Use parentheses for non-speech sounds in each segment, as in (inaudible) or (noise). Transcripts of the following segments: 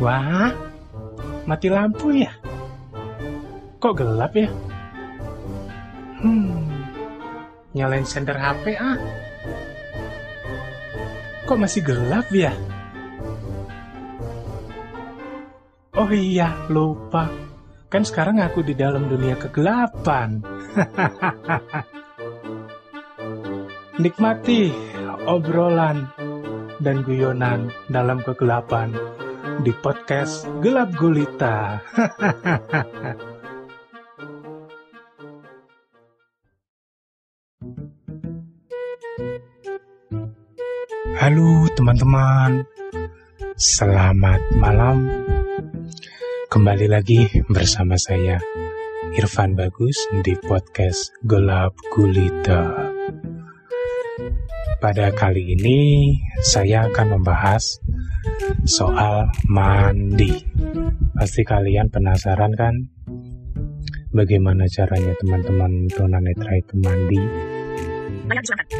Wah, mati lampu ya? Kok gelap ya? Hmm, nyalain senter HP ah. Kok masih gelap ya? Oh iya, lupa. Kan sekarang aku di dalam dunia kegelapan. (laughs) Nikmati obrolan dan guyonan dalam kegelapan di podcast Gelap Gulita. Halo teman-teman, selamat malam. Kembali lagi bersama saya Irfan Bagus di podcast Gelap Gulita. Pada kali ini saya akan membahas soal mandi. Pasti kalian penasaran kan? Bagaimana caranya teman-teman tunanetra itu mandi?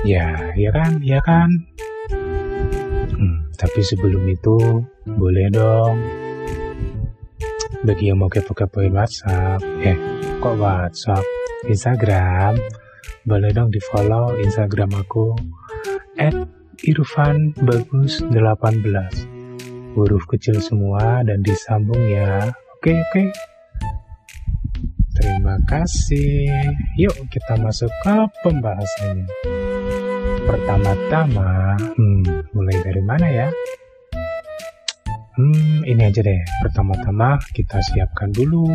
Ya, ya kan, ya kan. Hmm, tapi sebelum itu boleh dong. Bagi yang mau kepo-kepoin WhatsApp, eh, kok WhatsApp? Instagram, boleh dong di follow Instagram aku at Irfan Bagus 18 huruf kecil semua dan disambung ya. Oke oke. Terima kasih. Yuk kita masuk ke pembahasannya. Pertama-tama hmm, mulai dari mana ya? Hmm ini aja deh. Pertama-tama kita siapkan dulu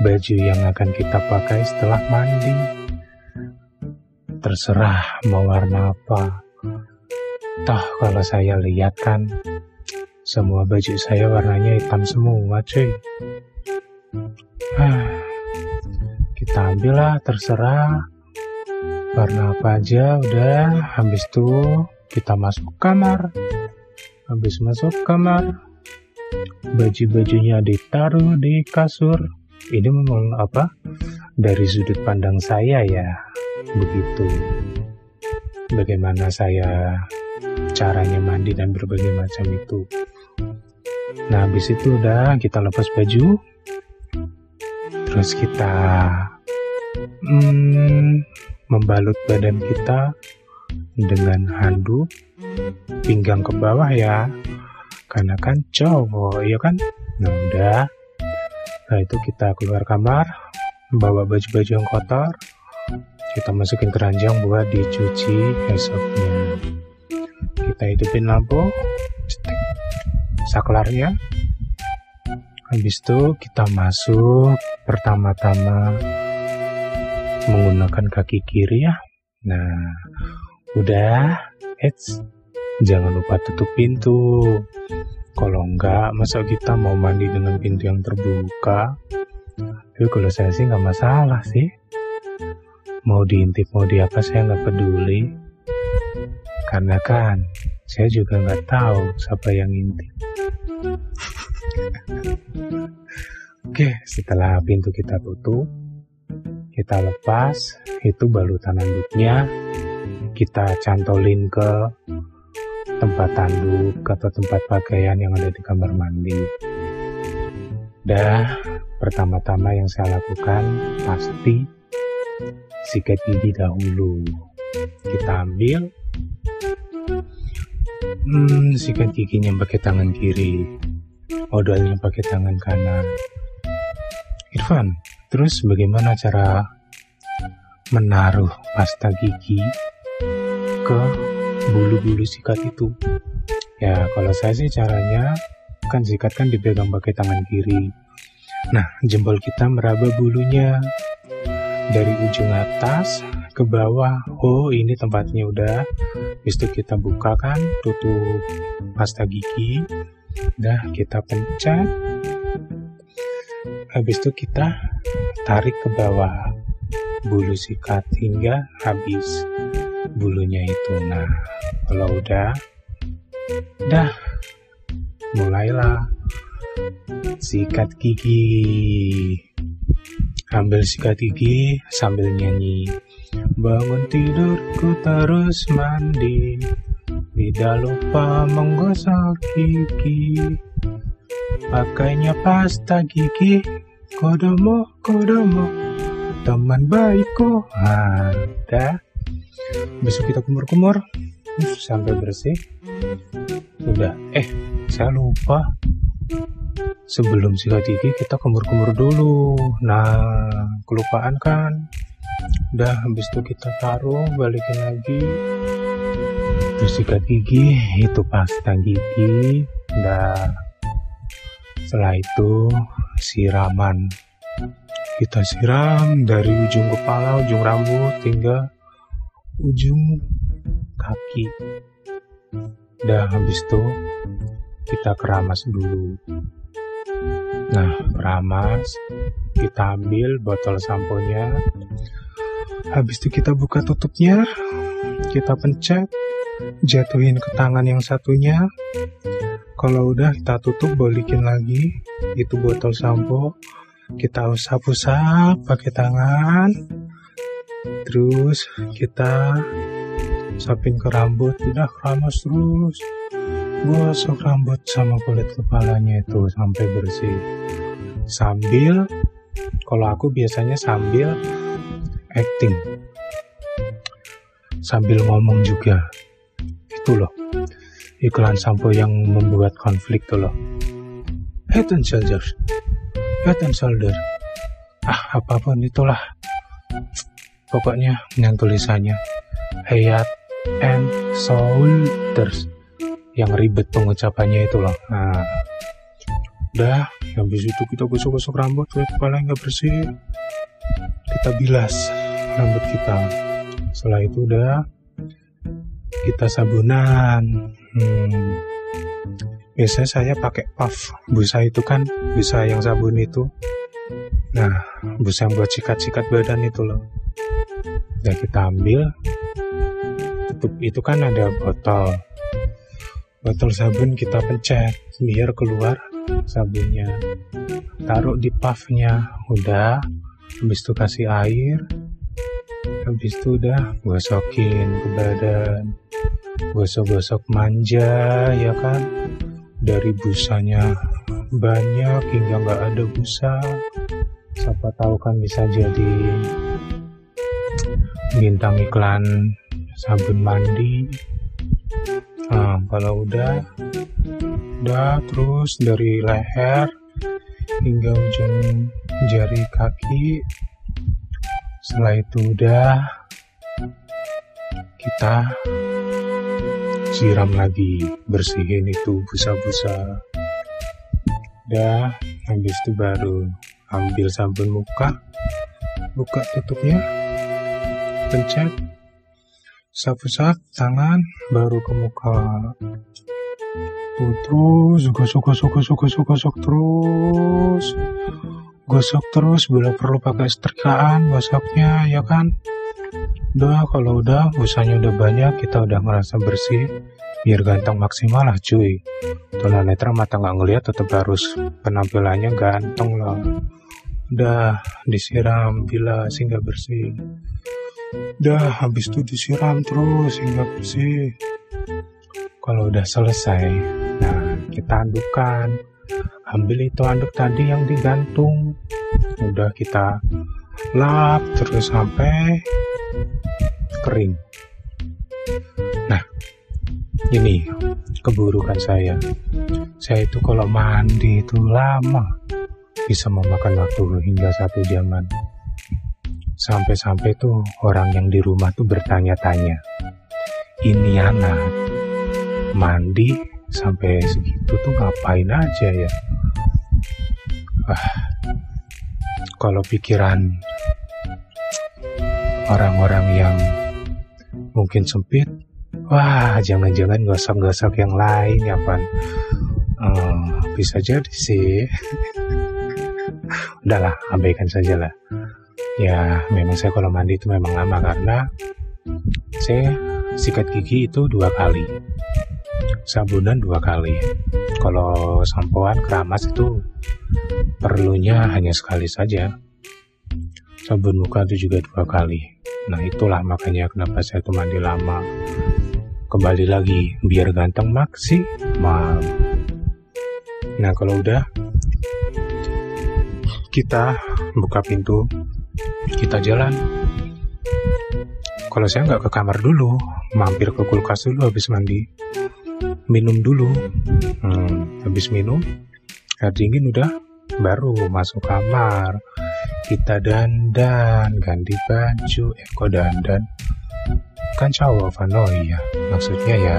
baju yang akan kita pakai setelah mandi. Terserah mau warna apa. Toh kalau saya lihat kan semua baju saya warnanya hitam semua, cuy. Ah, kita ambil lah, terserah. Warna apa aja, udah. Habis itu kita masuk kamar. Habis masuk kamar, baju-bajunya ditaruh di kasur. Ini memang apa? Dari sudut pandang saya ya, begitu. Bagaimana saya caranya mandi dan berbagai macam itu. Nah, habis itu udah kita lepas baju. Terus kita hmm, membalut badan kita dengan handuk pinggang ke bawah ya. Karena kan cowok, ya kan? Nah, udah. Nah, itu kita keluar kamar, bawa baju-baju yang kotor, kita masukin keranjang buat dicuci esoknya. Kita hidupin lampu, saklarnya habis itu kita masuk pertama-tama menggunakan kaki kiri ya. Nah udah eits jangan lupa tutup pintu. Kalau enggak masa kita mau mandi dengan pintu yang terbuka? Tapi kalau saya sih nggak masalah sih. Mau diintip mau di apa saya nggak peduli. Karena kan saya juga nggak tahu siapa yang intip Oke, setelah pintu kita tutup, kita lepas, itu balutan handuknya kita cantolin ke tempat tanduk atau tempat pakaian yang ada di kamar mandi. Dah, pertama-tama yang saya lakukan pasti sikat gigi dahulu. Kita ambil hmm, sikat giginya pakai tangan kiri modalnya pakai tangan kanan. Irfan, terus bagaimana cara menaruh pasta gigi ke bulu-bulu sikat itu? Ya, kalau saya sih caranya kan sikat kan dipegang pakai tangan kiri. Nah, jempol kita meraba bulunya dari ujung atas ke bawah. Oh, ini tempatnya udah. Habis kita buka kan, tutup pasta gigi Udah kita pencet. Habis itu kita tarik ke bawah bulu sikat hingga habis bulunya itu. Nah, kalau udah, dah mulailah sikat gigi. Ambil sikat gigi sambil nyanyi. Bangun tidurku terus mandi tidak lupa menggosok gigi. Pakainya pasta gigi. Kodomo, kodomo. Teman baikku dah Besok kita kumur-kumur. Sampai bersih. Udah, eh saya lupa. Sebelum sikat gigi kita kumur-kumur dulu. Nah, kelupaan kan? Udah, habis itu kita taruh, balikin lagi Terus sikat gigi, itu pasta gigi Udah setelah itu siraman kita siram dari ujung kepala, ujung rambut hingga ujung kaki. Udah habis itu kita keramas dulu. Nah, keramas, kita ambil botol samponya. Habis itu kita buka tutupnya, kita pencet, jatuhin ke tangan yang satunya, kalau udah kita tutup balikin lagi. Itu botol sampo. Kita usap-usap pakai tangan. Terus kita usapin ke rambut. Udah keramas terus. Gosok rambut sama kulit kepalanya itu sampai bersih. Sambil kalau aku biasanya sambil acting. Sambil ngomong juga itu loh iklan sampo yang membuat konflik tuh loh. Head and Shoulders, Head and Shoulder. Ah, apa pun itulah. Pokoknya yang tulisannya Head and Shoulders. Yang ribet pengucapannya itu loh. Nah, udah, habis itu kita gosok-gosok rambut, kulit kepala nggak bersih. Kita bilas rambut kita. Setelah itu udah kita sabunan. Hmm, biasanya saya pakai puff. Busa itu kan busa yang sabun itu. Nah busa yang buat sikat-sikat badan itu loh. Dan kita ambil. Tutup itu kan ada botol. Botol sabun kita pencet. Biar keluar sabunnya. Taruh di puffnya. Udah. Habis itu kasih air. Habis itu udah gosokin ke badan gosok-gosok manja ya kan? Dari busanya banyak hingga nggak ada busa. Siapa tahu kan bisa jadi bintang iklan sabun mandi. Nah kalau udah udah terus dari leher hingga ujung jari kaki. Setelah itu udah kita siram lagi bersihin itu busa-busa. Dah habis itu baru ambil sabun muka. Buka tutupnya pencet. Sapu-sap tangan baru ke muka. Terus gosok gosok gosok gosok gosok terus. Gosok terus bila perlu pakai setrikaan gosoknya ya kan Udah kalau udah busanya udah banyak kita udah ngerasa bersih. Biar ganteng maksimal lah cuy. Tunanetra mata nggak ngeliat tetap harus penampilannya ganteng lah. Udah disiram bila sehingga bersih. Udah habis itu disiram terus hingga bersih. Kalau udah selesai nah kita adukkan. Ambil itu anduk tadi yang digantung. Udah kita lap terus sampai kering. Nah, ini keburukan saya. Saya itu kalau mandi itu lama, bisa memakan waktu hingga satu jaman. Sampai-sampai tuh orang yang di rumah tuh bertanya-tanya, ini anak mandi sampai segitu tuh ngapain aja ya? Wah, kalau pikiran orang-orang yang mungkin sempit. Wah jangan-jangan gosok-gosok yang lain ya Pan uh, bisa jadi sih. (laughs) Udahlah abaikan saja lah. Ya memang saya kalau mandi itu memang lama karena saya sikat gigi itu dua kali. Sabunan dua kali. Kalau sampoan keramas itu perlunya hanya sekali saja. Sabun muka itu juga dua kali Nah itulah makanya kenapa saya tuh mandi lama. Kembali lagi, biar ganteng maksimal. Nah kalau udah kita buka pintu, kita jalan. Kalau saya nggak ke kamar dulu, mampir ke kulkas dulu habis mandi, minum dulu. Hmm, habis minum, air dingin udah, baru masuk kamar. Kita dandan, ganti baju, Eko dandan. Kan cowok, Van, oh iya. Maksudnya ya,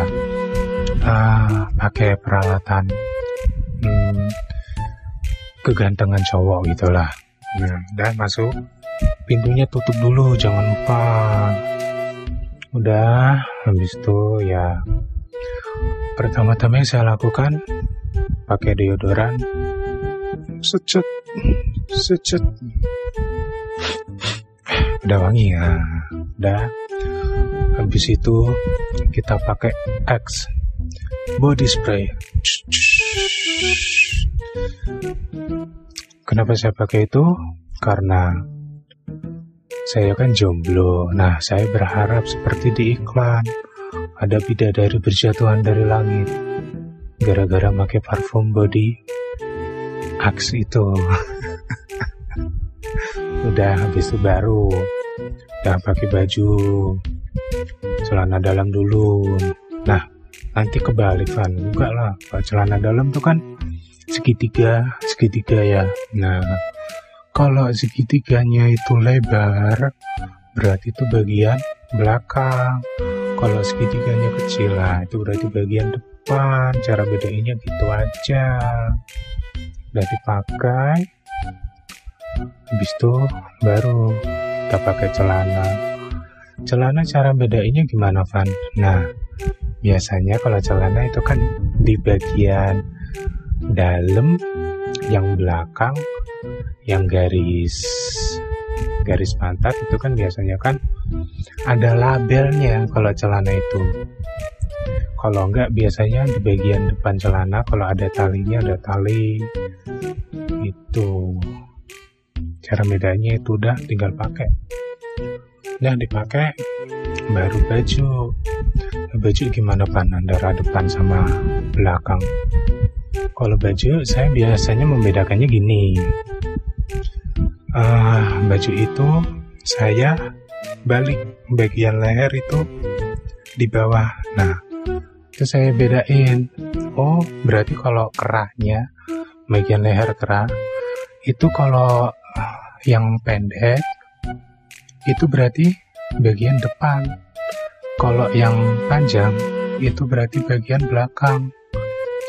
uh, pakai peralatan hmm, kegantengan cowok gitulah. Nah, dan masuk. Pintunya tutup dulu jangan lupa. Udah habis itu ya pertama-tama yang saya lakukan pakai deodoran. Secet secet udah wangi ya udah habis itu kita pakai X body spray Kenapa saya pakai itu? Karena saya kan jomblo. Nah, saya berharap seperti di iklan. Ada bidadari berjatuhan dari langit. Gara-gara pakai parfum body Axe itu. (laughs) Udah habis itu baru. Udah pakai baju celana dalam dulu. Nah, nanti kebalik kan. Enggak lah, celana dalam tuh kan segitiga segitiga ya nah kalau segitiganya itu lebar berarti itu bagian belakang kalau segitiganya kecil lah itu berarti bagian depan cara bedainnya gitu aja udah dipakai habis itu baru kita pakai celana. Celana cara bedainnya gimana Van? Nah biasanya kalau celana itu kan di bagian dalam yang belakang yang garis garis pantat itu kan biasanya kan ada labelnya kalau celana itu. Kalau enggak biasanya di bagian depan celana kalau ada talinya ada tali. Itu cara bedanya itu udah tinggal pakai udah dipakai baru baju baju gimana pan antara depan sama belakang kalau baju saya biasanya membedakannya gini. Uh, baju itu saya balik bagian leher itu di bawah. Nah, itu saya bedain. Oh, berarti kalau kerahnya bagian leher kerah itu kalau yang pendek itu berarti bagian depan. Kalau yang panjang itu berarti bagian belakang.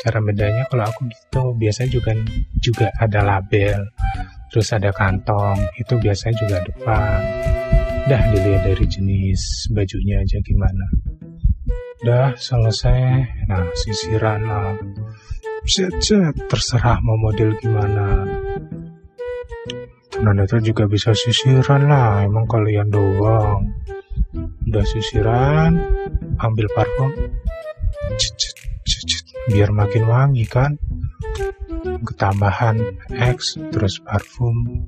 Cara bedanya kalau aku gitu biasanya juga juga ada label terus ada kantong itu biasanya juga depan. Dah dilihat dari jenis bajunya aja gimana. Dah selesai. Nah sisiran lah set, terserah mau model gimana tunanetra juga bisa sisiran lah emang kalian doang. Udah sisiran ambil parfum. Cet, biar makin wangi kan? Ketambahan X terus parfum.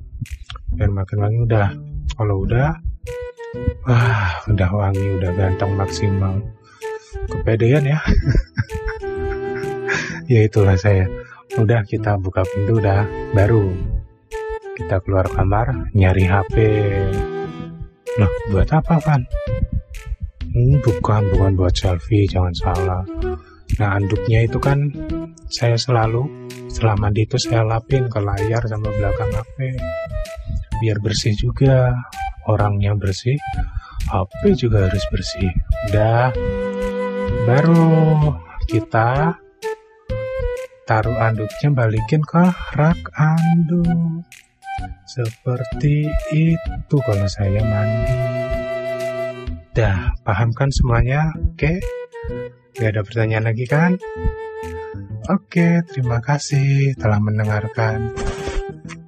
Biar makin wangi udah. Kalau udah wah udah wangi udah ganteng maksimal. Kepedean ya. (laughs) Ya itulah saya. Udah kita buka pintu udah. Baru kita keluar kamar nyari HP loh buat apa Van? Hmm, bukan bukan buat selfie jangan salah. Nah anduknya itu kan saya selalu setelah mandi itu saya lapin ke layar sama belakang HP biar bersih juga orangnya bersih HP juga harus bersih. Udah baru kita taruh anduknya balikin ke rak anduk seperti itu kalau saya mandi dah paham kan semuanya oke? Gak ada pertanyaan lagi kan? Oke, terima kasih telah mendengarkan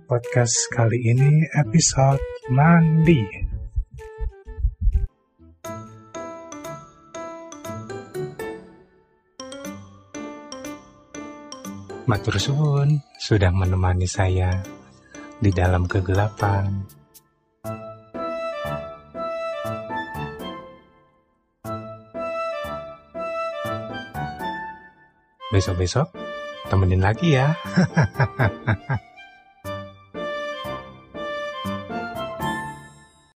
podcast kali ini episode mandi. Matur suwun sudah menemani saya di dalam kegelapan. Besok-besok temenin lagi ya. (laughs)